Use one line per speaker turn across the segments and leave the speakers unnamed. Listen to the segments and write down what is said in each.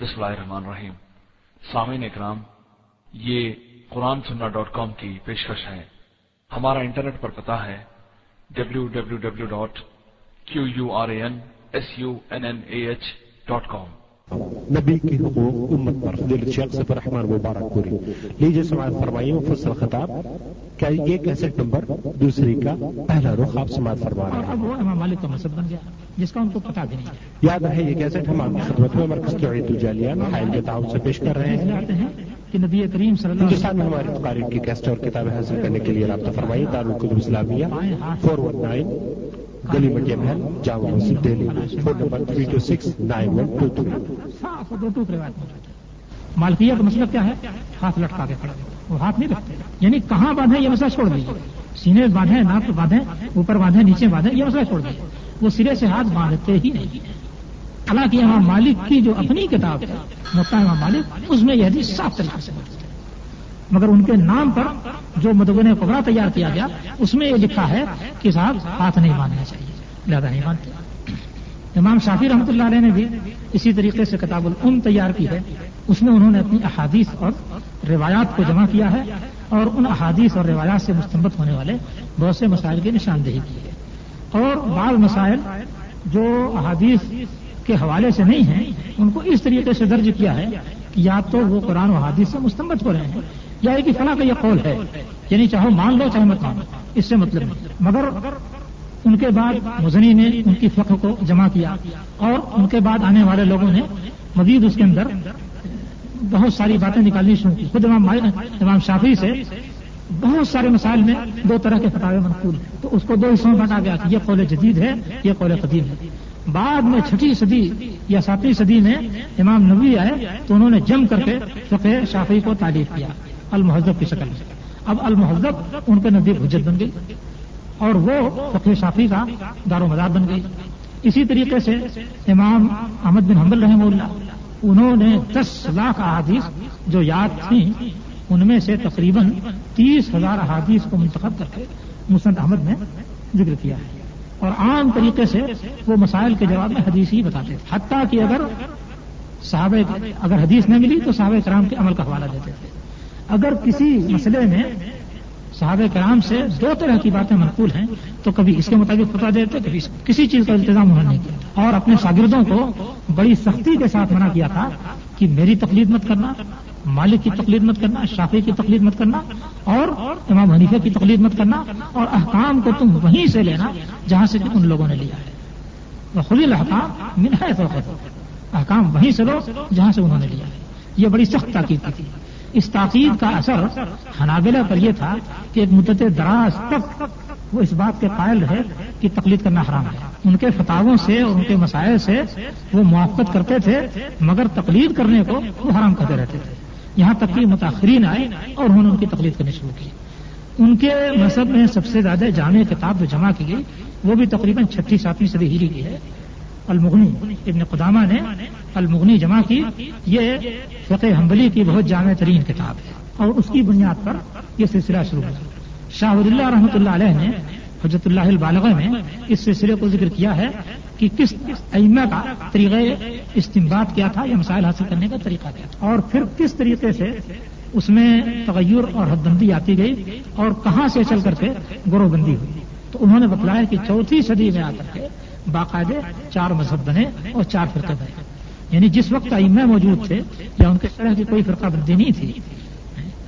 بسم اللہ الرحمن الرحیم۔ سامعین اکرام، یہ قرآن سننا ڈاٹ کام کی پیشکش ہے۔ ہمارا انٹرنیٹ پر پتا ہے W W W dot Q U R A N S U N N A H dot com
نبی کی حقوق امت پر. دل شیخ سے رحمان مبارک پوری. لیجیے سماعت فرمائیے مفصل خطاب. کیا یہ کیسٹ نمبر دوسری کا پہلا رخ آپ سماعت فرما رہے ہیں؟
امام مالک کا مذہب بن گیا جس کا ان کو پتا بھی نہیں۔
یاد رہے یہ کیسٹ ہم آپ کی خدمت میں مرکز کے عید الجالیہ حائل کے تعاون سے پیش کر رہے ہیں۔
کہ نبی کریم صلی اللہ علیہ
ہندوستان میں ہماری تقاریر کی کیسٹ اور کتابیں حاصل کرنے کے لیے رابطہ فرمائیے دارالقدم اسلامیہ فور ون نائن گلی منڈیا Mahal Jama Masjid Delhi phone number three two six nine one two three
مالکیہ کا مطلب کیا ہے؟ ہاتھ لٹکا کے کھڑے وہ ہاتھ نہیں رکھتے یعنی کہاں باندھے یہ مسئلہ چھوڑ دیجیے سینے باندھے ناک پہ باندھے اوپر باندھے نیچے باندھے یہ مسئلہ چھوڑ دیجیے وہ سرے سے ہاتھ باندھتے ہی نہیں۔ حالانکہ امام مالک کی جو اپنی کتاب ہے متا امام مالک، اس میں یہ حدیث صاف طریقے سے ہے۔ مگر ان کے نام پر جو مدغن کبرا تیار کیا گیا، اس میں یہ لکھا ہے کہ صاحب، ہاتھ نہیں باندھنا چاہیے۔ لہذا نہیں باندھتے امام شافی رحمۃ اللہ علیہ نے بھی اسی طریقے سے کتاب العم تیار کی ہے۔ اس میں انہوں نے اپنی احادیث اور روایات کو جمع کیا ہے اور ان احادیث اور روایات سے مستمت ہونے والے بہت سے مسائل کی نشاندہی کی ہے۔ اور بعض مسائل جو احادیث کے حوالے سے نہیں ہیں، ان کو اس طریقے سے درج کیا ہے کہ یا تو وہ قرآن و حادث سے مستمت ہو رہے ہیں یا ایک فلاں کا یہ قول ہے یعنی چاہو مان لو چاہے مت مانو، اس سے مطلب نہیں۔ مگر ان کے بعد مزنی نے ان کی فقہ کو جمع کیا اور ان کے بعد آنے والے لوگوں نے مزید اس کے اندر بہت ساری باتیں نکالنی شروع کی۔ خود امام امام شافی سے بہت سارے مسائل میں دو طرح کے فتح منقول ہیں۔ تو اس کو دو حصوں میں بانٹا گیا کہ یہ قول جدید ہے، یہ قول قدیم ہے۔ بعد میں چھٹی صدی یا ساتویں صدی میں امام نبی آئے تو انہوں نے جم کر کے فقہ شافی کو تعریف کیا، المحذب کی شکل میں۔ اب المحذب ان کے نزدیک حجت بن گئی۔ اور وہ فقہ شافی کا دار و مدار بن گئی۔ اسی طریقے سے امام احمد بن حنبل رحمہ اللہ، انہوں نے دس لاکھ احادیث جو یاد تھیں، ان میں سے تقریباً تیس ہزار احادیث کو منتخب کر کے مسند احمد نے ذکر کیا ہے۔ اور عام طریقے سے وہ مسائل کے جواب میں حدیث ہی بتاتے تھے۔ حتیٰ کہ اگر صحابہ اگر حدیث نہ ملی تو صحابہ کرام کے عمل کا حوالہ دیتے تھے۔ اگر کسی مسئلے میں صحابہ کرام سے دو طرح کی باتیں منقول ہیں۔ تو کبھی اس کے مطابق بتا دیتے، کبھی کسی چیز کا التظام انہوں نے نہیں کیا۔ اور اپنے شاگردوں کو بڑی سختی کے ساتھ منع کیا تھا کہ میری تقلید مت کرنا، مالک کی تقلید مت کرنا شافی کی تقلید مت کرنا، اور امام حنیفہ کی تقلید مت کرنا، اور احکام کو تم وہیں سے لینا جہاں سے ان لوگوں نے لیا ہے۔ خلی الحکام من ہے احکام وہیں سے لو جہاں سے انہوں نے لیا ہے۔ یہ بڑی سخت تاکید کی تھی۔ اس تاکید کا اثر حنابلہ پر یہ تھا کہ ایک مدت دراز تک وہ اس بات کے قائل رہے کہ تقلید کرنا حرام ہے۔ ان کے فتاووں سے اور ان کے مسائل سے وہ موافقت کرتے تھے، مگر تقلید کرنے کو وہ حرام کرتے رہتے تھے۔ یہاں تک کہ متاثرین آئے اور انہوں نے ان کی تقلید کرنی شروع کی۔ ان کے مذہب میں سب سے زیادہ جامع کتاب جو جمع کی گئی، وہ بھی تقریباً چھٹی ساتویں صدی ہجری کی ہے۔ المغنی، ابن قدامہ نے المغنی جمع کی، یہ فقہ حنبلی کی بہت جامع ترین کتاب ہے۔ اور اس کی بنیاد پر یہ سلسلہ شروع ہوا۔ شاہ ولی اللہ رحمۃ اللہ علیہ نے حجت اللہ البالغہ میں اس سلسلے کو ذکر کیا ہے کہ کس ائمہ کا طریقہ استمباد کیا تھا یا مسائل حاصل کرنے کا طریقہ کیا تھا۔ اور پھر کس طریقے سے اس میں تغیر اور حد بندی آتی گئی اور کہاں سے چل کر کے گروہ بندی ہوئی۔ تو انہوں نے بتلایا کہ چوتھی صدی میں آ کر کے باقاعدے، چار مذہب بنے اور چار فرقے بنے۔ یعنی جس وقت ائمہ موجود تھے، یا ان کے طرح کی کوئی فرقہ بندی نہیں تھی،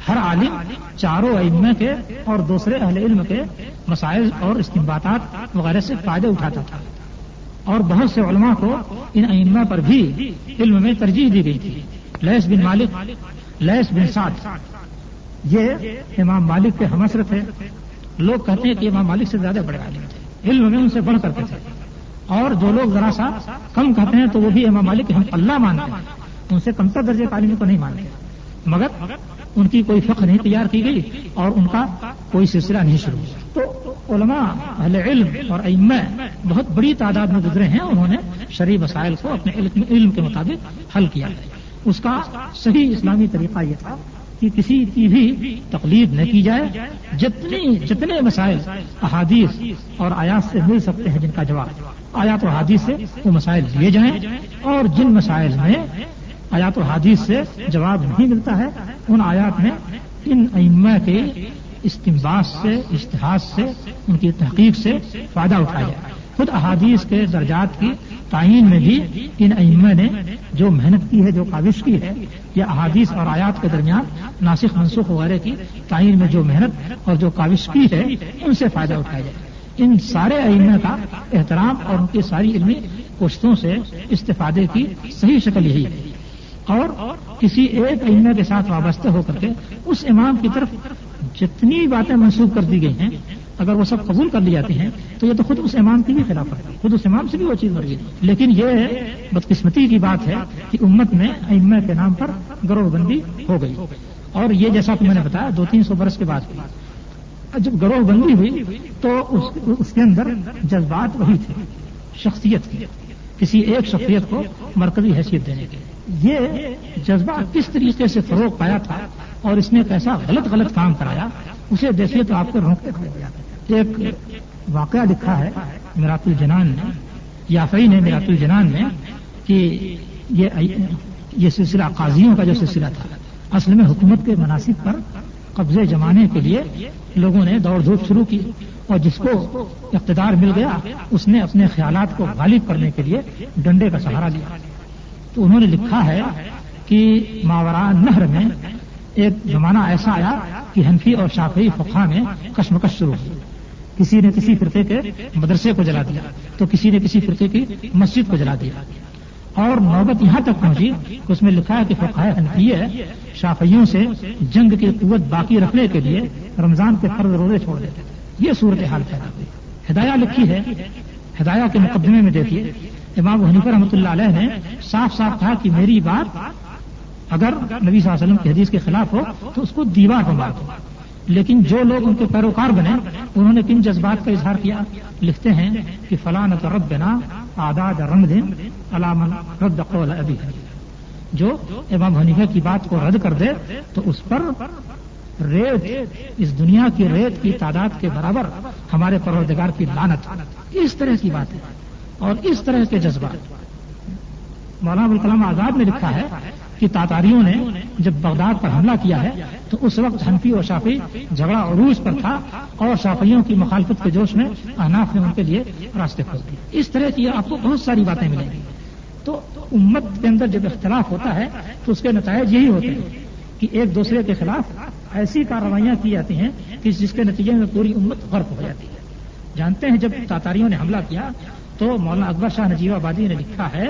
ہر عالم چاروں ائمہ کے اور دوسرے اہل علم کے مسائل اور استمباتات وغیرہ سے فائدے اٹھاتا تھا۔ اور بہت سے علماء کو ان ائمہ پر بھی علم میں ترجیح دی گئی تھی۔ لیس بن مالک لیس بن سعد، یہ امام مالک کے ہمسر تھے لوگ کہتے ہیں کہ امام مالک سے زیادہ بڑے عالم تھے۔ علم میں ان سے بڑھ کرتے تھے۔ اور جو لوگ ذرا سا کم کہتے ہیں تو وہ بھی امام مالک ہم اللہ مانتے ہیں۔ ان سے کمتر درجے کے عالم کو نہیں مانتے۔ مگر ان کی کوئی فقہ نہیں تیار کی گئی اور ان کا کوئی سلسلہ نہیں شروع ہوا۔ تو علماء، اہل علم اور ائمہ بہت بڑی تعداد میں گزرے ہیں۔ انہوں نے شرعی مسائل کو اپنے علم علم کے مطابق حل کیا۔ ہے اس کا صحیح اسلامی طریقہ یہ تھا کہ کسی کی بھی تقلید نہ کی جائے۔ جتنی، جتنے مسائل احادیث اور آیات سے مل سکتے ہیں جن کا جواب۔ آیات و حادیث سے وہ مسائل لیے جائیں اور جن مسائل میں آیات و حادیث سے جواب نہیں ملتا ہے، ان آیات میں ان ائمہ کے استمباس سے اشتہاد سے، ان کی تحقیق سے فائدہ اٹھایا جائے۔ خود احادیث کے درجات کی تعین میں بھی ان ائمہ نے جو محنت کی ہے، جو کاوش کی ہے یا احادیث اور آیات کے درمیان ناسخ منسوخ وغیرہ کی تعین میں جو محنت اور جو کاوش کی ہے، ان سے فائدہ اٹھایا جائے۔ ان سارے ائمہ کا احترام اور ان کی ساری علمی کوششوں سے استفادے کی صحیح شکل یہی ہے۔ اور کسی ایک ائمہ کے ساتھ وابستہ ہو کر کے اس امام کی طرف جتنی باتیں منسوخ کر دی گئی ہیں، اگر وہ سب قبول کر لی جاتی ہیں، تو یہ تو خود اس امام کی بھی خلاف ہے۔ خود اس امام سے بھی وہ چیز مر گئی۔ لیکن یہ بدقسمتی کی بات ہے کہ امت میں ائمہ کے نام پر گروہ بندی ہو گئی۔ اور یہ جیسا کہ میں نے بتایا، دو تین سو برس کے بعد جب گروہ بندی ہوئی تو اس کے اندر جذبات وہی تھے، شخصیت کی، کسی ایک شخصیت کو مرکزی حیثیت دینے کے یہ جذبہ کس طریقے سے فروغ پایا تھا اور اس نے کیسا غلط غلط کام کرایا، اسے دیکھیے تو آپ کو رونقتے کھڑے ہو ایک واقعہ لکھا ہے میرات الجنان نے، یافعی نے میرات الجنان میں کہ یہ سلسلہ قاضیوں کا جو سلسلہ تھا، اصل میں حکومت کے مناسب پر قبضے جمانے کے لیے لوگوں نے دوڑ دھوپ شروع کی اور جس کو اقتدار مل گیا، اس نے اپنے خیالات کو غالب کرنے کے لیے ڈنڈے کا سہارا لیا۔ تو انہوں نے لکھا ہے کہ ماورا نہر میں ایک زمانہ ایسا آیا کہ حنفی اور شافعی فقہ میں کشمکش شروع ہوئی۔ کسی نے کسی فرقے کے مدرسے کو جلا دیا۔ تو کسی نے کسی فرقے کی مسجد کو جلا دیا۔ اور نوبت یہاں تک پہنچی، اس میں لکھا ہے کہ فقہ حنفی ہے شافیوں سے جنگ کی قوت باقی رکھنے کے لیے رمضان کے فرض روزے چھوڑ دیتے یہ صورت حال پیدا ہوئی۔ ہدایہ لکھی ہے، ہدایہ کے مقدمے میں دیکھیے۔ امام حنیف رحمۃ اللہ علیہ نے صاف صاف کہا کہ میری بات اگر نبی صلی اللہ علیہ وسلم کی حدیث کے خلاف ہو تو اس کو دیوار پر مار دو لیکن جو لوگ ان کے پیروکار بنے، انہوں نے کن جذبات کا اظہار کیا؟ لکھتے ہیں کہ فلاں رب بنا آداد رنگ علام رد قول ابھی جو امام حنیفہ کی بات کو رد کر دے، تو اس پر ریت، اس دنیا کی ریت کی تعداد کے برابر ہمارے پروردگار کی لانت اس طرح کی بات ہے اور اس طرح کے جذبات۔ مولانا ابوالکلام آزاد نے لکھا ہے کہ تاتاریوں نے جب بغداد پر حملہ کیا ہے، تو اس وقت حنفی اور شافی جھگڑا عروج پر تھا اور شافیوں کی مخالفت کے جوش میں احناف نے ان کے لیے راستے کھول دیے۔ اس طرح کی آپ کو بہت ساری باتیں ملیں گی۔ تو امت کے اندر جب اختلاف ہوتا ہے، تو اس کے نتائج یہی ہوتے ہیں کہ ایک دوسرے کے خلاف ایسی کارروائیاں کی جاتی ہیں کہ جس کے نتیجے میں پوری امت غرق ہو جاتی ہے۔ جانتے ہیں جب تاتاریوں نے حملہ کیا، تو مولانا اکبر شاہ نجیب آبادی نے لکھا ہے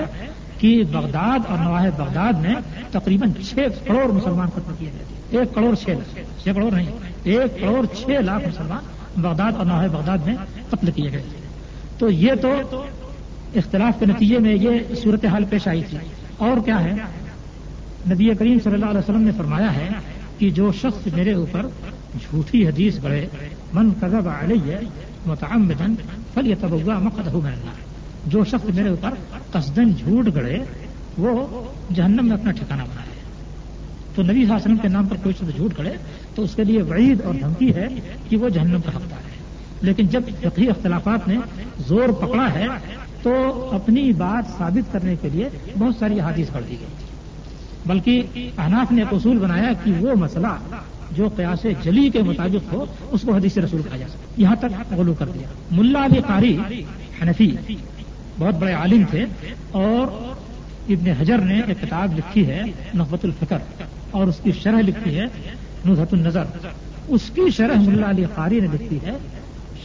کہ بغداد اور نواح بغداد میں تقریباً چھ کروڑ مسلمان ختم کیے گئے تھے۔ ایک کروڑ چھ لاکھ۔ چھ کروڑ نہیں۔ ایک کروڑ چھ لاکھ مسلمان بغداد اور نواح بغداد میں قتل کیے گئے تھے۔ تو یہ تو اختلاف کے نتیجے میں یہ صورتحال پیش آئی تھی۔ اور کیا ہے؟ نبی کریم صلی اللہ علیہ وسلم نے فرمایا ہے کہ جو شخص میرے اوپر جھوٹی حدیث بڑھے من قذب علیہ متعمدن فلیتبوا مقدہ من اللہ جو شخص میرے اوپر قصدن جھوٹ گڑے، وہ جہنم میں اپنا ٹھکانہ بنائے تو نبی صلی اللہ علیہ وسلم کے نام پر کوئی شخص جھوٹ گڑے، تو اس کے لیے وعید اور دھمکی ہے کہ وہ جہنم کا حقدار ہے۔ لیکن جب فقہی اختلافات نے زور پکڑا ہے، تو اپنی بات ثابت کرنے کے لیے بہت ساری حادث کر دی گئی۔ بلکہ احناف نے ایک اصول بنایا کہ وہ مسئلہ جو قیاس جلی کے مطابق ہو، اس کو حدیث رسول کہا جا سکتا یہاں تک غلو کر دیا۔ ملا علی قاری حنفی۔ بہت بڑے عالم تھے اور ابن حجر نے ایک کتاب لکھی ہے نقبت الفکر اور اس کی شرح لکھی ہے نظہت النظر۔ اس کی شرح ملا علی قاری نے لکھی ہے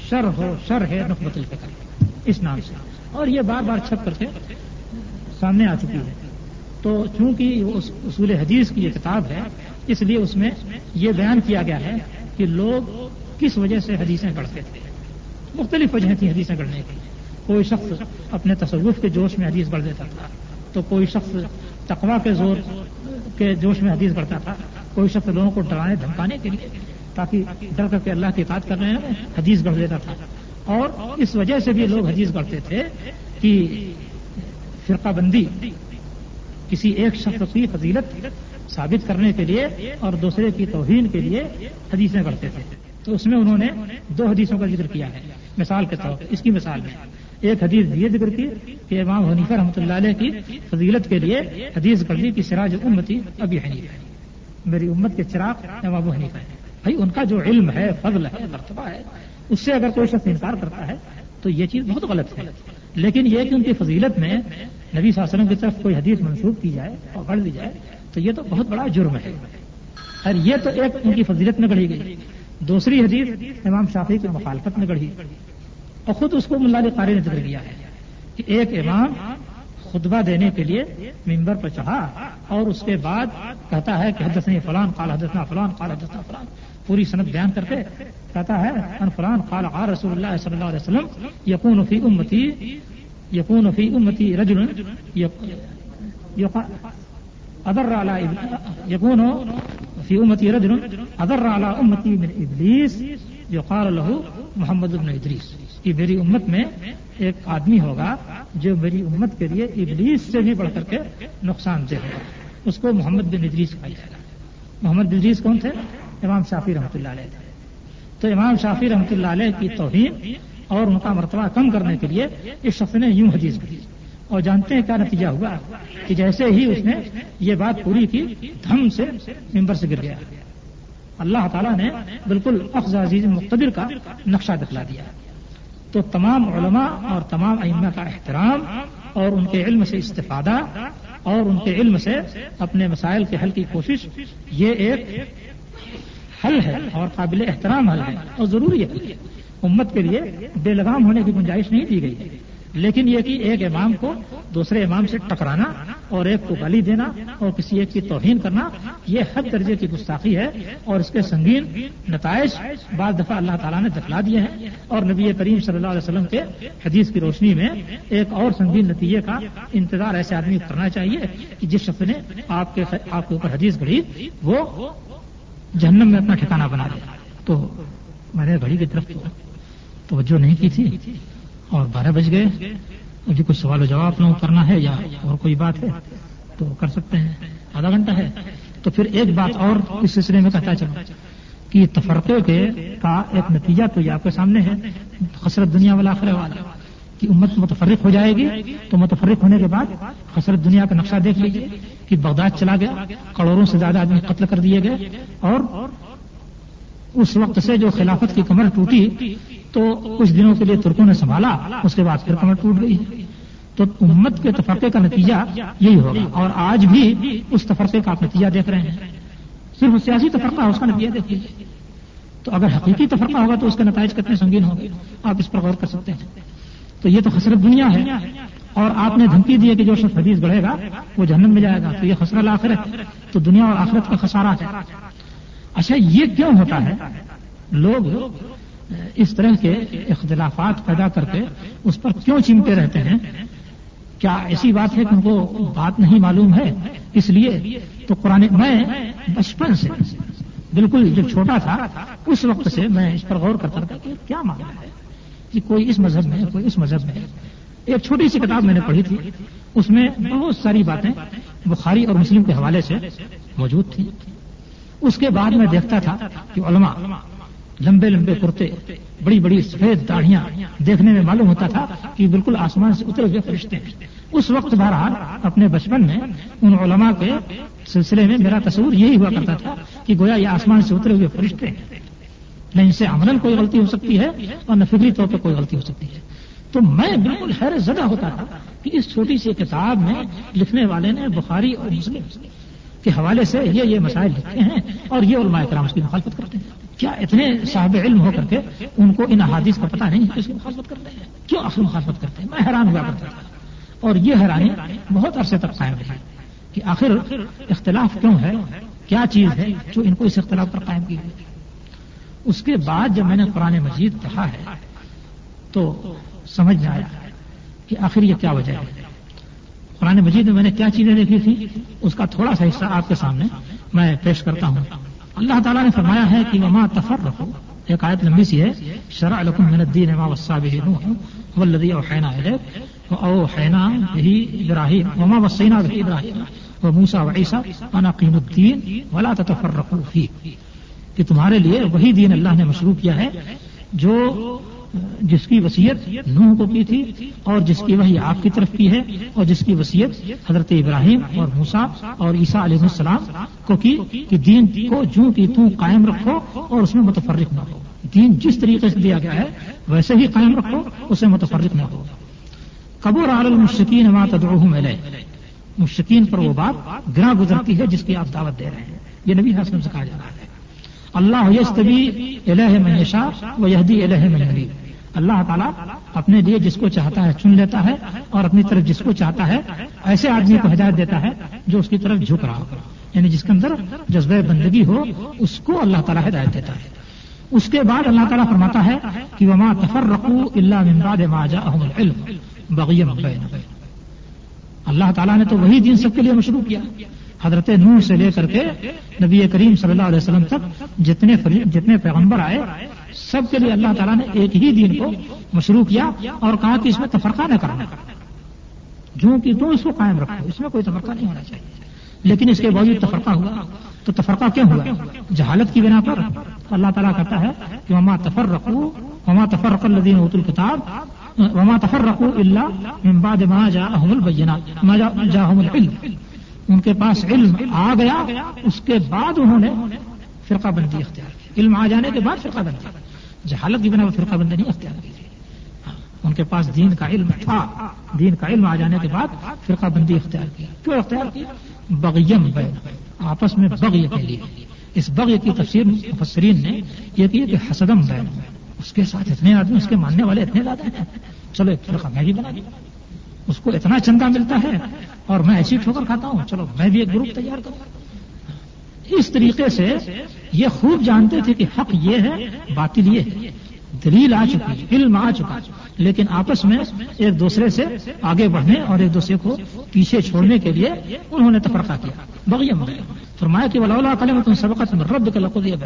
شر ہو شر ہے نقبت الفکر اس نام سے۔ اور یہ بار بار چھپ کر کے سامنے آ چکی ہے۔ تو چونکہ اصول حدیث کی یہ کتاب ہے، اس لیے اس میں یہ بیان کیا گیا ہے کہ لوگ کس وجہ سے حدیثیں گڑھتے تھے۔ مختلف وجہیں تھیں حدیثیں گڑھنے کی۔ کوئی شخص اپنے تصوف کے جوش میں حدیث گڑھ دیتا تھا، تو کوئی شخص تقوا کے زور کے جوش میں حدیث گڑھتا تھا، کوئی شخص لوگوں کو ڈرانے دھمکانے کے لیے تاکہ ڈر کر کے اللہ کی اطاعت کر رہے ہیں، حدیث گڑھ دیتا تھا۔ اور اس وجہ سے بھی لوگ حدیث گڑھتے تھے کہ فرقہ بندی کسی ایک شخص کی فضیلت ثابت کرنے کے لیے اور دوسرے کی توہین کے لیے حدیثیں کرتے تھے۔ تو اس میں انہوں نے دو حدیثوں کا ذکر کیا ہے۔ مثال کے طور پر، اس کی مثال میں ایک حدیث یہ ذکر کی کہ امام حنیفہ رحمۃ اللہ علیہ کی فضیلت کے لیے حدیث کر دی کہ سراج امتی ابھی حنیفہ ہے۔ میری امت کے چراغ امام حنیفہ ہے بھائی، ان کا جو علم ہے، فضل ہے، مرتبہ ہے، اس سے اگر کوئی شخص انکار کرتا ہے تو یہ چیز بہت غلط ہے۔ لیکن یہ کہ ان کی فضیلت میں نبی صلی اللہ علیہ وسلم کی طرف کوئی حدیث منسوخ کی جائے اور پڑھ دی جائے تو یہ تو بہت بڑا جرم ہے۔ اور یہ تو ایک ان کی فضیلت میں گڑھی گئی۔ دوسری حدیث امام شافی کی مخالفت میں گڑھی اور خود اس کو ملا قاری نے ذکر کیا ہے کہ ایک امام خطبہ دینے کے لیے ممبر پر چڑھا اور اس کے بعد کہتا ہے کہ حدثنی فلان، قال حدثنا فلان، قال حدثنا فلان۔ پوری صنعت بیان کرتے کہتا ہے، ان فلان قال قال رسول اللہ صلی اللہ علیہ وسلم یقون فی امتی یقون فی امتی رجل ادر یقون فی امتی رجل ادر امتی من ابلیس، یقال له محمد بن ادریس۔ کہ میری امت میں ایک آدمی ہوگا جو میری امت کے لیے ابلیس سے بھی بڑھ کر کے نقصان دہ ہوگا۔ اس کو محمد بن ادریس کہا جائے گا۔ محمد بن ادریس کون تھے؟ امام شافی رحمۃ اللہ علیہ تھے۔ تو امام شافی رحمۃ اللہ علیہ کی توہین اور ان کا مرتبہ کم کرنے کے لیے اس شخص نے یوں حدیث کی اور جانتے ہیں کیا نتیجہ ہوا؟ کہ جیسے ہی اس نے یہ بات پوری کی، دھم سے ممبر سے گر گیا۔ اللہ تعالیٰ نے بالکل افز عزیز مقتدر کا نقشہ دکھلا دیا۔ تو تمام علماء اور تمام ائمہ کا احترام اور ان کے علم سے استفادہ اور ان کے علم سے اپنے مسائل کے حل کی کوشش، یہ ایک حل ہے اور قابل احترام حل ہے اور ضروری ہے۔ امت کے لیے بے لگام ہونے کی گنجائش نہیں دی گئی۔ لیکن یہ کہ ایک امام کو دوسرے امام سے ٹکرانا اور ایک کو گالی دینا اور کسی ایک کی توہین کرنا، یہ حد درجے کی گستاخی ہے اور اس کے سنگین نتائج بعض دفعہ اللہ تعالیٰ نے دکھلا دیے ہیں۔ اور نبی کریم صلی اللہ علیہ وسلم کے حدیث کی روشنی میں ایک اور سنگین نتیجے کا انتظار ایسے آدمی کرنا چاہیے کہ جس شخص نے آپ کے آپ کے اوپر حدیث گھڑی وہ جہنم میں اپنا ٹھکانہ بنا دیا تو میں نے گھڑی کی طرف توجہ نہیں کی تھی۔ اور بارہ بج گئے۔ مجھے کچھ سوال و جواب اپنا کرنا ہے یا اور کوئی بات ہے تو کر سکتے ہیں۔ آدھا گھنٹہ ہے۔ تو پھر ایک بات اور اس سلسلے میں کہتا چلو کہ تفرقے کے کا ایک نتیجہ تو یہ آپ کے سامنے ہے۔ خسرت دنیا والا آخر والا کہ امت متفرق ہو جائے گی۔ تو متفرق ہونے کے بعد خسرت دنیا کا نقشہ دیکھ لیجیے کہ بغداد چلا گیا، کروڑوں سے زیادہ آدمی قتل کر دیے گئے اور اس وقت سے جو خلافت کی کمر ٹوٹی تو کچھ دنوں کے لیے ترکوں نے سنبھالا، اس کے بعد پھر کمر ٹوٹ گئی۔ تو امت کے تفرقے کا نتیجہ یہی ہوگا۔ اور آج بھی اس تفرقے کا آپ نتیجہ دیکھ رہے ہیں۔ صرف سیاسی تفرقہ اس کا نتیجہ دیکھ لیجیے تو اگر حقیقی تفرقہ ہوگا تو اس کے نتائج کتنے سنگین ہوں گے۔ آپ اس پر غور کر سکتے ہیں۔ تو یہ تو خسرت دنیا ہے۔ اور آپ نے دھمکی دی کہ جو شخص حدیث گڑھے گا، وہ جہنم میں جائے گا۔ تو یہ خسرت آخرت تو دنیا اور آخرت کا خسارہ ہے۔ اچھا یہ کیوں ہوتا ہے؟ لوگ اس طرح کے اختلافات پیدا کر کے اس پر کیوں چمتے رہتے ہیں؟ کیا ایسی بات ہے کہ ان کو بات نہیں معلوم ہے؟ اس لیے تو قرآن میں بچپن سے بالکل جب چھوٹا تھا، اس وقت سے میں اس پر غور کرتا تھا کہ کیا معاملہ ہے؟ کہ کوئی اس مذہب میں، کوئی اس مذہب میں ایک چھوٹی سی کتاب میں نے پڑھی تھی، اس میں بہت ساری باتیں بخاری اور مسلم کے حوالے سے موجود تھیں۔ اس کے بعد میں دیکھتا تھا کہ علماء لمبے لمبے کرتے، بڑی بڑی سفید داڑیاں دیکھنے میں معلوم ہوتا تھا کہ بالکل آسمان سے اترے ہوئے فرشتے ہیں۔ اس وقت بہرحال اپنے بچپن میں ان علماء کے سلسلے میں میرا تصور یہی ہوا کرتا تھا کہ گویا یہ آسمان سے اترے ہوئے فرشتے ہیں۔ نہ ان سے عمل کوئی غلطی ہو سکتی ہے اور نہ فکری طور پہ کوئی غلطی ہو سکتی ہے۔ تو میں بالکل حیرت زدہ ہوتا تھا کہ اس چھوٹی سی کتاب میں لکھنے والے نے بخاری اور مسلم کے حوالے سے یہ یہ مسائل لکھتے ہیں اور یہ علماء کرام اس کی مخالفت کرتے ہیں۔ کیا اتنے صاحب علم ہو کر کے ان کو ان احادیث کا پتہ نہیں کہ اس کی مخالفت کرتے ہیں؟ کیوں اصل مخالفت کرتے ہیں؟ میں حیران ہوا کرتا تھا اور یہ حیرانی بہت عرصے تک قائم رہی کہ آخر اختلاف کیوں ہے؟ کیا چیز ہے جو ان کو اس اختلاف پر قائم کی گئی؟ اس کے بعد جب میں نے قرآن مجید پڑھا ہے تو سمجھ میں آیا کہ آخر یہ کیا وجہ ہے۔ قرآن مجید میں میں نے کیا چیزیں دیکھی تھی اس کا تھوڑا سا حصہ آپ کے سامنے میں پیش کرتا ہوں۔ اللہ تعالیٰ نے فرمایا ہے کہ وما تفر رکھو ایک آیت لمبی سی ہے، شرع لکم من الدین ما وصا به نوح والذی اوحینا الیک واوحینا به ابراہیم وما وصینا به ابراہیم وموسی وعیسی انا قیم الدین ولا تتفرقوا فيه کہ تمہارے لیے وہی دین اللہ نے مشروع کیا ہے، جو جس کی وصیت نوح کو کی تھی اور جس کی وہی آپ کی طرف کی ہے اور جس کی وصیت حضرت ابراہیم اور موسا اور عیسیٰ علیہ السلام کو کی کہ دین کو جو کی توں قائم رکھو اور اس میں متفرق نہ ہو۔ دین جس طریقے سے دیا گیا ہے، ویسے ہی قائم رکھو، اسے متفرق نہ ہو۔ قبور عال المشکین ما تدعوہم علیہ مشکین پر وہ بات گرا گزرتی ہے جس کی آپ دعوت دے رہے ہیں۔ یہ نبی حسن سے کہا جا رہا ہے۔ اللہ یستبی الہ من یشا و یہدی الہ من یریب اللہ تعالیٰ اپنے لیے جس کو چاہتا ہے چن لیتا ہے اور اپنی طرف جس کو چاہتا ہے ایسے آدمی کو ہدایت دیتا ہے جو اس کی طرف جھک رہا ہو۔ یعنی جس کے اندر جذبہ بندگی ہو، اس کو اللہ تعالیٰ ہدایت دیتا ہے۔ اس کے بعد اللہ تعالیٰ فرماتا ہے کہ وما تفر رقو اللہ بغیم اللہ تعالیٰ نے تو وہی دین سب کے لیے مشروع کیا۔ حضرت نور سے لے کر کے نبی کریم صلی اللہ علیہ وسلم تک جتنے جتنے پیغمبر آئے سب کے لیے اللہ تعالیٰ نے ایک ہی دین کو مشروع کیا اور کہا کہ اس میں تفرقہ نہ کرنا۔ جو کہ تم اس کو قائم رکھو، اس میں کوئی تفرقہ نہیں ہونا چاہیے۔ لیکن اس کے باوجود تفرقہ ہوا۔ تو تفرقہ کیوں ہوا؟ جہالت کی بنا پر اللہ تعالیٰ کہتا ہے کہ وما تفر رکھو وما تفرق الدین ات الکتاب وما تفر رکھو اللہ بعد ما جاءهم البینات ما جاءهم العلم۔ ان کے پاس علم آ گیا، اس کے بعد انہوں نے فرقہ بندی اختیار کی۔ علم آ جانے کے بعد فرقہ بندی۔ جہالت کی بنا وہ فرقہ بندی نہیں اختیار کی ہاں، ان کے پاس دین کا علم تھا۔ دین کا علم آ جانے کے بعد فرقہ بندی اختیار کیا۔ کیوں اختیار کیا؟ بغیم بین، آپس میں بغی کے لیے۔ اس بغی کی تفسیر مفسرین نے یہ کیا کہ حسدم بین۔ اس کے ساتھ اتنے آدمی، اس کے ماننے والے اتنے زیادہ ہیں۔ چلو، ایک فرقہ میں بھی بنا دیا۔ اس کو اتنا چندہ ملتا ہے اور میں ایسی ٹھوکر کھاتا ہوں۔ چلو، میں بھی ایک گروپ تیار کروں۔ ہاں، اس طریقے سے یہ خوب جانتے تھے کہ حق یہ ہے، باطل یہ ہے۔ دلیل آ چکی، علم آ چکا۔ لیکن آپس میں ایک دوسرے سے آگے بڑھنے اور ایک دوسرے کو پیچھے چھوڑنے کے لیے انہوں نے تفرقہ کیا۔ بغیم فرمایا کہ ولا کلم تم سبقت رب کے لقو دیا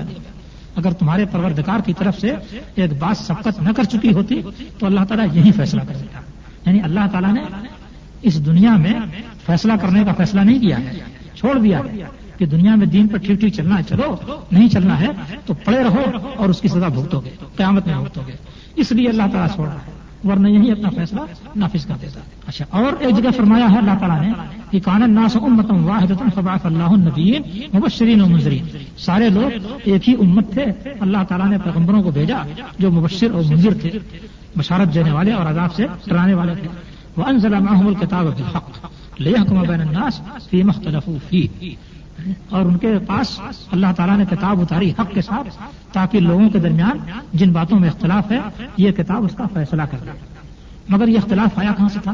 اگر تمہارے پروردگار کی طرف سے ایک بات سبقت نہ کر چکی ہوتی، تو اللہ تعالیٰ یہی فیصلہ کر دیتا۔ یعنی اللہ تعالیٰ نے اس دنیا میں فیصلہ کرنے کا فیصلہ نہیں کیا ہے چھوڑ دیا۔ کہ دنیا میں دین پر ٹھیک ٹھیک چلنا ہے، چلو، نہیں چلنا ہے تو پڑے رہو اور اس کی سزا بھگتو گے، قیامت میں بھگتو گے۔ اس لیے اللہ تعالیٰ چھوڑ رہا ہے، ورنہ یہی اپنا فیصلہ نافذ کر دیتا اچھا اور ایک جگہ فرمایا ہے اللہ تعالیٰ نے کہ کان ناس امتم واحد فباف اللہ النبین مبشرین و منظرین سارے لوگ ایک ہی امت تھے، اللہ تعالیٰ نے پیغمبروں کو بھیجا جو مبشر اور منظر تھے، بشارت دینے والے اور عذاب سے ڈرانے والے تھے۔ وہ انزل معهم الكتاب بالحق ليحكم بين الناس فيما اختلفوا فيه اور ان کے پاس اللہ تعالیٰ نے کتاب اتاری حق کے ساتھ، تاکہ لوگوں کے درمیان جن باتوں میں اختلاف ہے، یہ کتاب اس کا فیصلہ کر دے مگر یہ اختلاف آیا کہاں سے تھا؟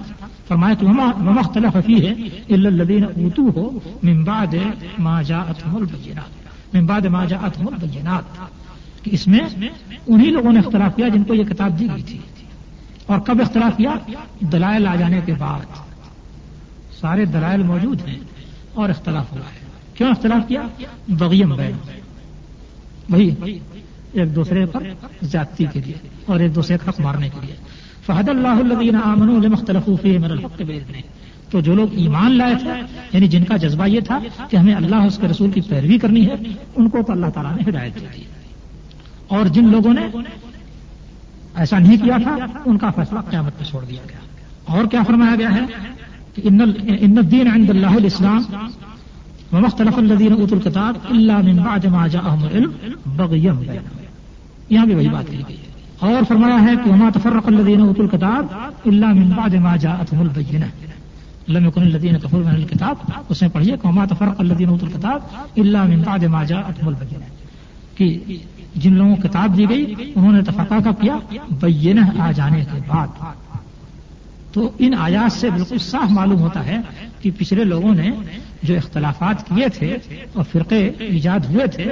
فرمایا کہ مما اختلاف فی ہے الذین اوتو ہو من بعد ما البینات۔ من بعد ما البینات۔ کہ اس میں انہی لوگوں نے اختلاف کیا جن کو یہ کتاب دی گئی تھی۔ اور کب اختلاف کیا؟ دلائل آ جانے کے بعد۔ سارے دلائل موجود ہیں اور اختلاف ہوا ہے۔ کیوں اختلاف کیا؟ بغیم بین وہی ایک دوسرے پر زیادتی کے لیے اور ایک دوسرے کا حق مارنے کے لیے۔ فہد اللہ الدین امن مختلف الحق نے تو جو لوگ ایمان لائے تھے یعنی جن کا جذبہ یہ تھا کہ ہمیں اللہ اس کے رسول کی پیروی کرنی ہے، ان کو تو اللہ تعالیٰ نے ہدایت دی۔ اور جن لوگوں نے ایسا نہیں کیا تھا، ان کا فیصلہ قیامت میں چھوڑ دیا گیا۔ اور کیا فرمایا گیا ہے؟ کہ ان الدین عند اللہ الاسلام ومختلف الذين اوتوا الكتاب الا من بعد ما جاءهم العلم بغيا یہاں بھی وہی بات کی گئی ہے۔ اور فرمایا ہے کہ وما تفرق الذين اوتوا الكتاب الا من بعد ما جاءتهم البينه لم يكن الذين كفروا من الكتاب، اس میں پڑھیے کہ وما تفرق الذين اوتوا الكتاب الا من بعد ما جاءتهم البينه کہ جن لوگوں کو کتاب دی گئی، انہوں نے تفقہ کا کیا؟ بینہ آ جانے کے بعد۔ تو ان آیات سے بالکل صاف معلوم ہوتا ہے کہ پچھلے لوگوں نے جو اختلافات کیے تھے اور فرقے ایجاد ہوئے تھے،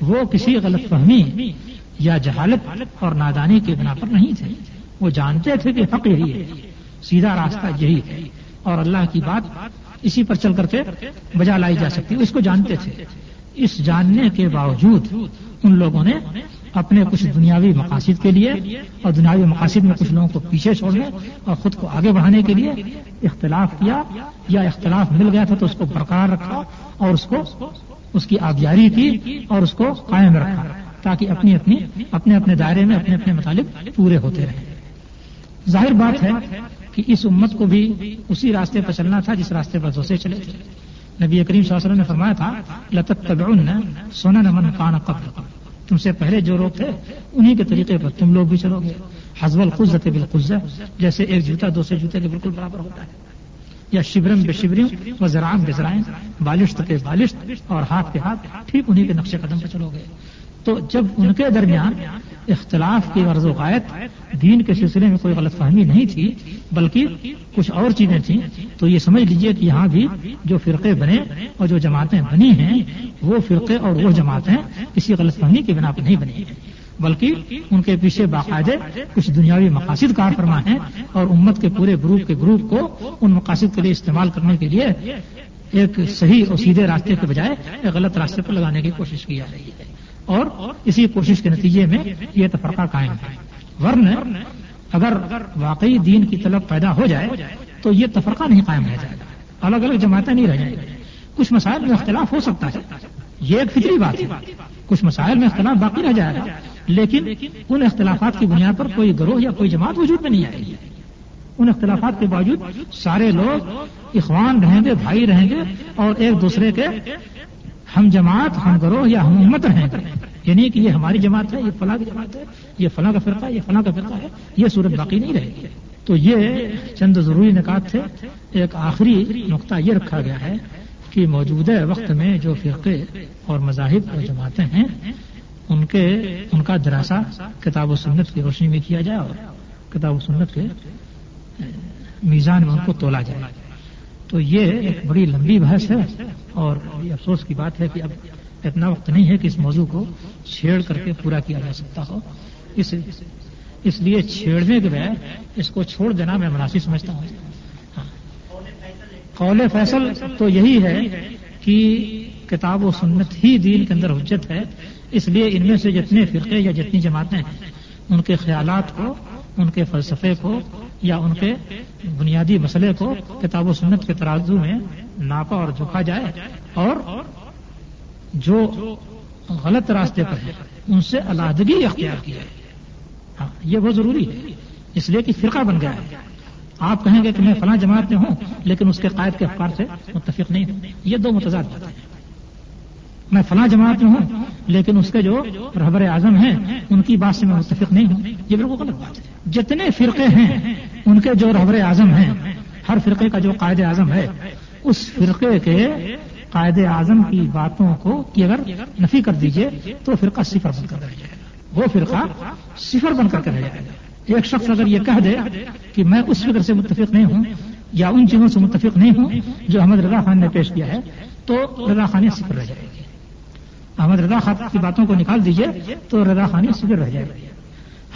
وہ کسی غلط فہمی یا جہالت اور نادانی کے بنا پر نہیں تھے۔ وہ جانتے تھے کہ حق یہی ہے، سیدھا راستہ یہی ہے۔ اور اللہ کی بات اسی پر چل کر کے بجا لائی جا سکتی، اس کو جانتے تھے۔ اس جاننے کے باوجود ان لوگوں نے اپنے کچھ دنیاوی مقاصد کے لیے اور دنیاوی مقاصد میں کچھ لوگوں کو پیچھے چھوڑنے اور خود کو آگے بڑھانے کے لیے اختلاف کیا یا اختلاف مل گیا تھا تو اس کو برقرار رکھا اور اس کو اس کی آبیاری کی اور اس کو قائم رکھا تاکہ اپنی اپنی اپنے اپنے دائرے میں اپنے اپنے مطالب پورے ہوتے رہیں۔ ظاہر بات ہے کہ اس امت کو بھی اسی راستے پر چلنا تھا جس راستے پر دوسرے چلے۔ تھے نبی کریم صلی اللہ علیہ وسلم نے فرمایا تھا لطت سونا نمن کان قبل تم سے پہلے جو لوگ تھے انہی کے طریقے پر تم لوگ بھی چلو گے۔ حزب القزت بالقزہ، جیسے ایک جوتا دوسرے جوتے کے بالکل برابر ہوتا ہے۔ یا شبرم بے شبرم و زرائم بے زرائم بالشت کے بالشت اور ہاتھ کے ہاتھ، ٹھیک انہی کے نقش قدم پہ چلو گے۔ تو جب ان کے درمیان اختلاف کی غرض وقائد دین کے سلسلے میں کوئی غلط فہمی نہیں تھی، بلکہ کچھ اور چیزیں تھیں، تو یہ سمجھ لیجیے کہ یہاں بھی جو فرقے بنے اور جو جماعتیں بنی ہیں، وہ فرقے اور وہ جماعتیں کسی غلط فہمی کی بنا پر نہیں بنی بلکہ ان کے پیچھے باقاعدے کچھ دنیاوی مقاصد کار فرما ہیں اور امت کے پورے گروپ کے گروپ کو ان مقاصد کے لیے استعمال کرنے کے لیے ایک صحیح اور سیدھے راستے کے بجائے ایک غلط راستے پر لگانے کی کوشش کی جا رہی ہے۔ اور اسی کوشش کے نتیجے میں یہ تفرقہ قائم ہے۔ ورن اگر واقعی دین کی طلب پیدا ہو جائے تو یہ تفرقہ نہیں قائم رہ جائے گا۔ الگ الگ جماعتیں نہیں رہ جائیں گی۔ کچھ مسائل میں اختلاف ہو سکتا ہے۔ یہ ایک فطری بات ہے۔ کچھ مسائل میں اختلاف باقی رہ جائے گا۔ لیکن ان اختلافات کی بنیاد پر کوئی گروہ یا کوئی جماعت وجود میں نہیں آئے گی۔ ان اختلافات کے باوجود سارے لوگ اخوان رہیں گے، بھائی رہیں گے اور ایک دوسرے کے ہم جماعت، ہم گروہ یا ہم امت رہیں یعنی کہ یہ ہماری جماعت ہے، یہ فلاں کی جماعت ہے، یہ فلاں کا فرقہ یہ فلاں کا فرقہ ہے، یہ صورت باقی نہیں رہے گی۔ تو یہ چند ضروری نکات تھے۔ ایک آخری نقطہ یہ رکھا گیا ہے کہ موجودہ وقت میں جو فرقے اور مذاہب اور جماعتیں ہیں، ان کے، ان کا دراسہ کتاب و سنت کی روشنی میں کیا جائے اور کتاب و سنت کے میزان میں ان کو تولا جائے۔ تو یہ ایک بڑی لمبی بحث ہے اور یہ افسوس کی بات ہے کہ اب اتنا وقت نہیں ہے کہ اس موضوع کو چھیڑ کر کے پورا کیا جا سکتا ہو۔ اس اس لیے چھیڑنے کے بغیر اس کو چھوڑ دینا میں مناسب سمجھتا ہوں۔ ہاں۔ قول فیصل تو یہی ہے کہ کتاب و سنت ہی دین کے اندر حجت ہے۔ اس لیے ان میں سے جتنے فرقے یا جتنی جماعتیں ہیں، ان کے خیالات کو، ان کے فلسفے کو یا ان کے بنیادی مسئلے کو کتاب و سنت کے ترازو میں ناپا اور جھکا جائے اور جو غلط راستے پر ہے، ان سے علیحدگی اختیار کی جائے۔ ہاں یہ بہت ضروری ہے۔ اس لیے کہ فرقہ بن گیا ہے۔ آپ کہیں گے کہ میں فلاں جماعت میں ہوں، لیکن اس کے قائد کے افکار سے متفق نہیں ہوں۔ یہ دو متضاد باتیں ہیں۔ میں فلاں جماعت میں ہوں، لیکن اس کے جو رہبر اعظم ہیں، ان کی بات سے میں متفق نہیں ہوں۔ یہ بالکل غلط بات ہے۔ جتنے فرقے ہیں، ان کے جو رہبر اعظم ہیں، ہر فرقے کا جو قائد اعظم ہے، اس فرقے کے قائد اعظم کی باتوں کو کہ اگر نفی کر دیجیے، تو فرقہ صفر بن کر رہ جائے گا۔ وہ فرقہ صفر بن کر کے رہ جائے گا۔ ایک شخص اگر یہ کہہ دے کہ میں اس فکر سے متفق نہیں ہوں، یا ان چیزوں سے متفق نہیں ہوں، جو احمد رضا خان نے پیش کیا ہے، تو رضا خانی صفر رہ جائے گی احمد رضا خان کی باتوں کو نکال دیجیے تو رضا خانی صفر رہ جائے۔ گی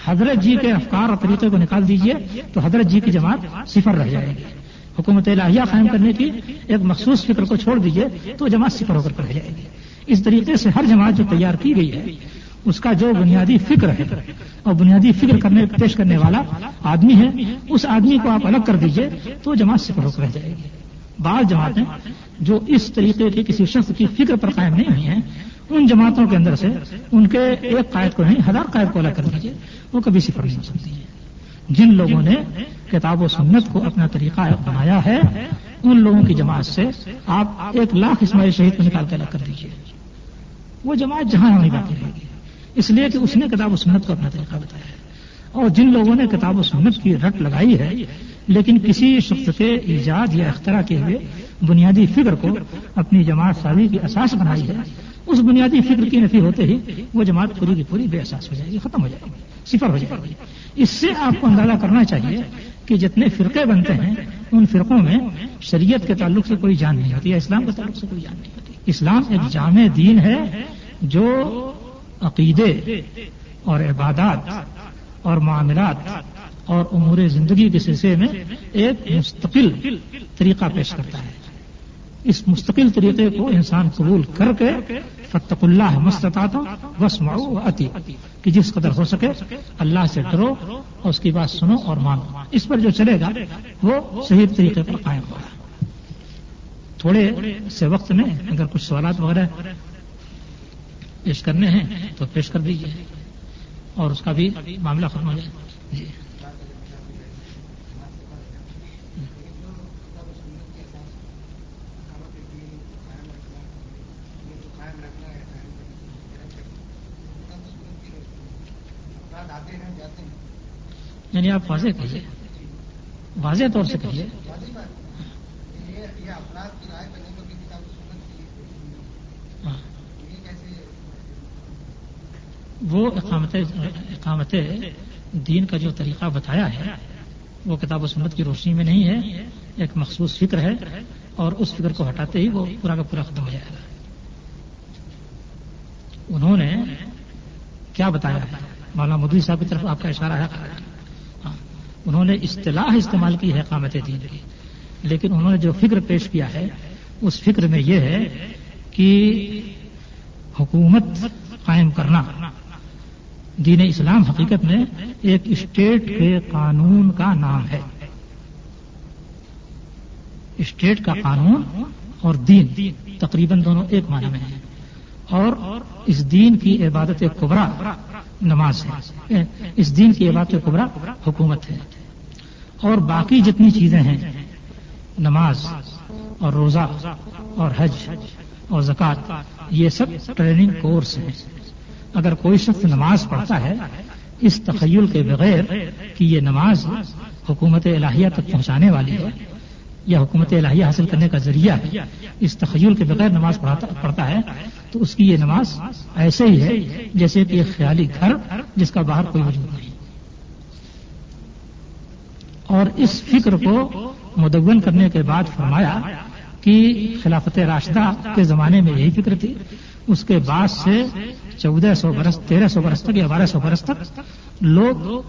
حضرت جی کے افکار اور طریقے کو نکال دیجیے تو حضرت جی کی جماعت صفر رہ جائے۔ گی حکومت الہیہ قائم کرنے کی ایک مخصوص فکر کو چھوڑ دیجیے تو جماعت صفر ہو کر رہ جائے۔ گی اس طریقے سے ہر جماعت جو تیار کی گئی ہے، اس کا جو بنیادی فکر ہے اور بنیادی فکر کرنے، پیش کرنے والا آدمی ہے، اس آدمی کو آپ الگ کر دیجیے تو جماعت صفر ہو کر رہ جائے گی۔ بعض جماعتیں جو اس طریقے کی کسی شخص کی فکر پر قائم نہیں ہوئی ہیں ان جماعتوں کے اندر سے ان کے ایک قائد کو نہیں، ہزار قائد کو الگ کر دیجیے وہ کبھی صفر نہیں ہو سکتی۔ ہے جن لوگوں نے کتاب و سنت کو اپنا طریقہ بنایا ہے، ان لوگوں کی جماعت سے آپ ایک لاکھ اسماعیل شہید کو نکال کے الگ کر دیجیے وہ جماعت جہاں ہونی باقی رہے گی۔ اس لیے کہ اس نے کتاب و سنت کو اپنا طریقہ بتایا ہے۔ اور جن لوگوں نے کتاب و سنت کی رٹ لگائی ہے، لیکن کسی شخص کے ایجاد یا اختراع کے ہوئے بنیادی فکر کو اپنی جماعت سازی کی اساس بنائی ہے اس بنیادی فکر کی نفی ہوتے ہی وہ جماعت پوری کی پوری بے احساس ہو جائے گی، ختم ہو جائے گی، صفر ہو جائے گی۔ اس سے آپ کو اندازہ کرنا چاہیے کہ جتنے فرقے بنتے ہیں، ان فرقوں میں شریعت کے تعلق سے کوئی جان نہیں ہوتی یا اسلام کے تعلق سے کوئی جان نہیں ہوتی۔ اسلام ایک جامع دین ہے جو عقیدے اور عبادات اور معاملات اور امور زندگی کے سلسلے میں ایک مستقل طریقہ پیش کرتا ہے۔ اس مستقل طریقے کو انسان قبول کر کے فتق اللہ مستطاط بس ماؤ اتی کہ جس قدر ہو سکے اللہ سے ڈرو اور اس کی بات سنو اور مانو۔ اس پر جو چلے گا، وہ صحیح طریقے پر قائم ہوگا۔ تھوڑے سے وقت میں اگر کچھ سوالات وغیرہ پیش کرنے ہیں تو پیش کر دیجیے اور اس کا بھی معاملہ ختم ہو جائے۔ جی۔ یعنی آپ واضح کہیے۔ واضح طور سے کہیے۔ وہ اقامت اقامت دین کا جو طریقہ بتایا ہے، وہ کتاب و سنت کی روشنی میں نہیں ہے، ایک مخصوص فکر ہے اور اس فکر کو ہٹاتے ہی وہ پورا کا پورا ختم ہو جائے گا۔ انہوں نے کیا بتایا مولانا مدوی صاحب کی طرف آپ کا اشارہ ہے۔ انہوں نے اصطلاح استعمال کی ہے قامت دین کی۔ لیکن انہوں نے جو فکر پیش کیا ہے، اس فکر میں یہ ہے کہ حکومت قائم کرنا، دین اسلام حقیقت میں ایک اسٹیٹ کے قانون کا نام ہے۔ اسٹیٹ کا قانون اور دین تقریباً دونوں ایک معنی میں ہیں۔ اور اس دین کی عبادت کبرا نماز ہے۔ اس دین کی عبادت کبرا حکومت ہے۔ اور باقی جتنی چیزیں ہیں، نماز اور روزہ اور حج اور زکوٰۃ، یہ سب ٹریننگ کورس ہیں۔ اگر کوئی شخص نماز پڑھتا ہے، اس تخیل کے بغیر کہ یہ نماز حکومت الہیہ تک پہنچانے والی ہے یا حکومت الہیہ حاصل کرنے کا ذریعہ ہے اس تخیل کے بغیر نماز پڑھتا ہے، تو اس کی یہ نماز ایسے ہی ہے جیسے کہ ایک خیالی گھر جس کا باہر کوئی وجود نہیں۔ اور اس فکر کو مدون کرنے کے بعد فرمایا کہ خلافت راشدہ کے زمانے میں یہی فکر تھی۔ اس کے بعد سے چودہ سو برس، تیرہ سو برس تک یا بارہ سو برس تک لوگ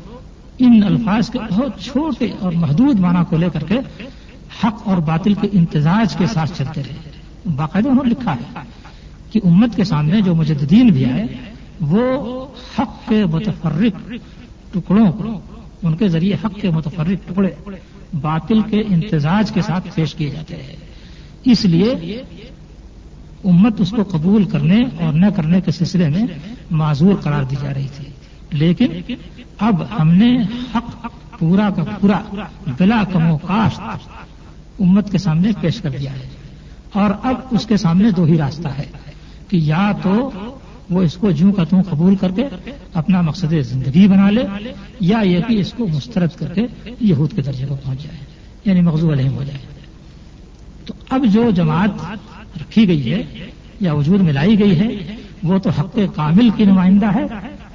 ان الفاظ کے بہت چھوٹے اور محدود معنی کو لے کر کے حق اور باطل کے امتزاج کے ساتھ چلتے رہے۔ باقاعدہ انہوں نے لکھا ہے کہ امت کے سامنے جو مجددین بھی آئے، وہ حق کے متفرق ٹکڑوں کو، ان کے ذریعے حق کے متفرق ٹکڑے باطل کے امتزاج کے ساتھ پیش کیے جاتے ہیں اس لیے امت اس کو قبول کرنے اور نہ کرنے کے سلسلے میں معذور قرار دی جا رہی تھی۔ لیکن اب ہم نے حق پورا کا پورا بلا کم و کاشت امت کے سامنے پیش کر دیا ہے۔ اور اب اس کے سامنے دو ہی راستہ ہے کہ یا تو وہ اس کو جوں کا توں قبول کر کے اپنا مقصد زندگی بنا لے، یا یہ کہ اس کو مسترد کر کے یہود کے درجے کو پہنچ جائے یعنی مغزو علیہم ہو جائے۔ تو اب جو جماعت رکھی گئی ہے یا وجود میں لائی گئی ہے، وہ تو حق کامل کی نمائندہ ہے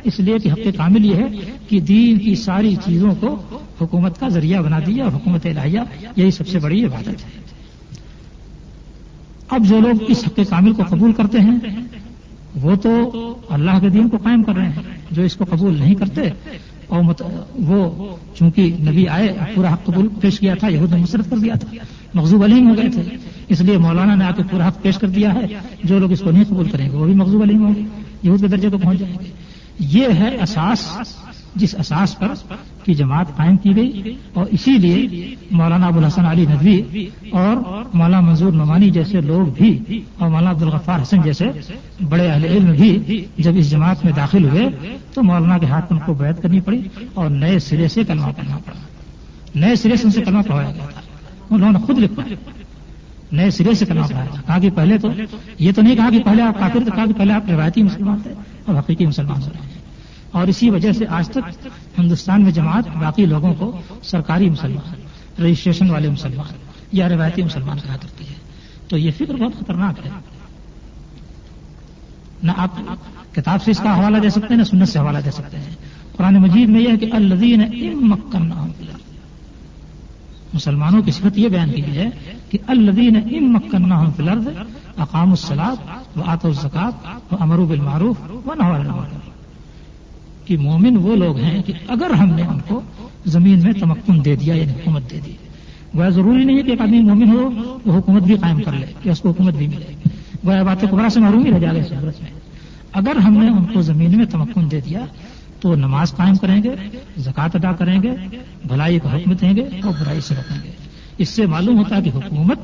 اس لیے کہ حق کامل یہ ہے کہ دین کی ساری چیزوں کو حکومت کا ذریعہ بنا دیا اور حکومت الہیہ، یہی سب سے بڑی عبادت ہے۔ اب جو لوگ اس حق کامل کو قبول کرتے ہیں، وہ تو اللہ کے دین کو قائم کر رہے ہیں، جو اس کو قبول نہیں کرتے، اور مت... وہ چونکہ نبی آئے، پورا حق قبول پیش کیا تھا، یہود نے مسرت کر دیا تھا مغزوب علیم ہو گئے تھے، اس لیے مولانا نے آ کے پورا حق پیش کر دیا ہے، جو لوگ اس کو نہیں قبول کریں گے، وہ بھی مغزوب علیم ہوں گے، یہود کے درجے کو پہنچ جائیں گے۔ یہ ہے اساس، جس اساس پر کی جماعت قائم کی گئی اور اسی لیے مولانا ابوالحسن علی ندوی اور مولانا منظور نمانی جیسے لوگ بھی اور مولانا عبدالغفار حسن جیسے بڑے اہل علم بھی جب اس جماعت میں داخل ہوئے تو مولانا کے ہاتھ ان کو بیعت کرنی پڑی اور نئے سرے سے کلمہ پڑھنا پڑا۔ نئے سرے سے ان سے کلمہ پڑھایا گیا تھا۔ انہوں نے خود لکھا۔ نئے سرے سے کرنا پڑا کہا کہ پہلے تو یہ تو نہیں کہا کہ پہلے آپ کافر کہا کہ پہلے آپ روایتی مسلمان تھے اور حقیقی مسلمان ہو رہے ہیں اور اسی وجہ سے آج تک ہندوستان میں جماعت باقی لوگوں کو سرکاری مسلمان رجسٹریشن والے مسلمان یا روایتی مسلمان کہا کرتی ہے۔ تو یہ فکر بہت خطرناک ہے۔ نہ آپ کتاب سے اس کا حوالہ دے سکتے ہیں، نہ سنت سے حوالہ دے سکتے ہیں۔ قرآن مجید میں یہ ہے کہ الدین مکن مسلمانوں کی صفت یہ بیان کی گئی ہے کہ الدین ام مکن فلرد اقام السلاد و آت الزکات و امروب المعروف و نوال کہ مومن وہ لوگ ہیں کہ اگر ہم نے ان کو زمین میں تمکن دے دیا یعنی حکومت دے دی۔ وہ ضروری نہیں ہے کہ ایک آدمی مومن ہو، وہ حکومت بھی قائم کر لے کہ اس کو حکومت بھی ملے۔ وہ بات قبرا سے معروم ہی رہ جائے گا میں۔ اگر ہم نے ان کو زمین میں تمکن دے دیا تو نماز قائم کریں گے، زکوٰۃ ادا کریں گے، بھلائی کو حکم دیں گے اور برائی سے رکھیں گے۔ اس سے معلوم ہوتا ہے کہ حکومت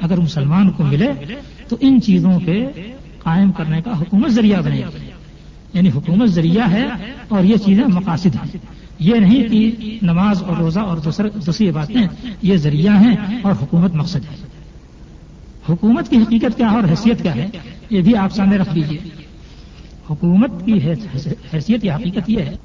اگر مسلمان کو ملے تو ان چیزوں کے قائم کرنے کا حکومت ذریعہ بنے گی۔ یعنی حکومت ذریعہ ہے اور یہ چیزیں مقاصد ہیں۔ یہ نہیں کہ نماز اور روزہ اور دوسری باتیں، یہ ذریعہ ہیں اور حکومت مقصد ہے۔ حکومت کی حقیقت کیا ہے اور حیثیت کیا ہے، یہ بھی آپ سامنے رکھ لیجیے حکومت کی حیثیت یا حقیقت یہ ہے۔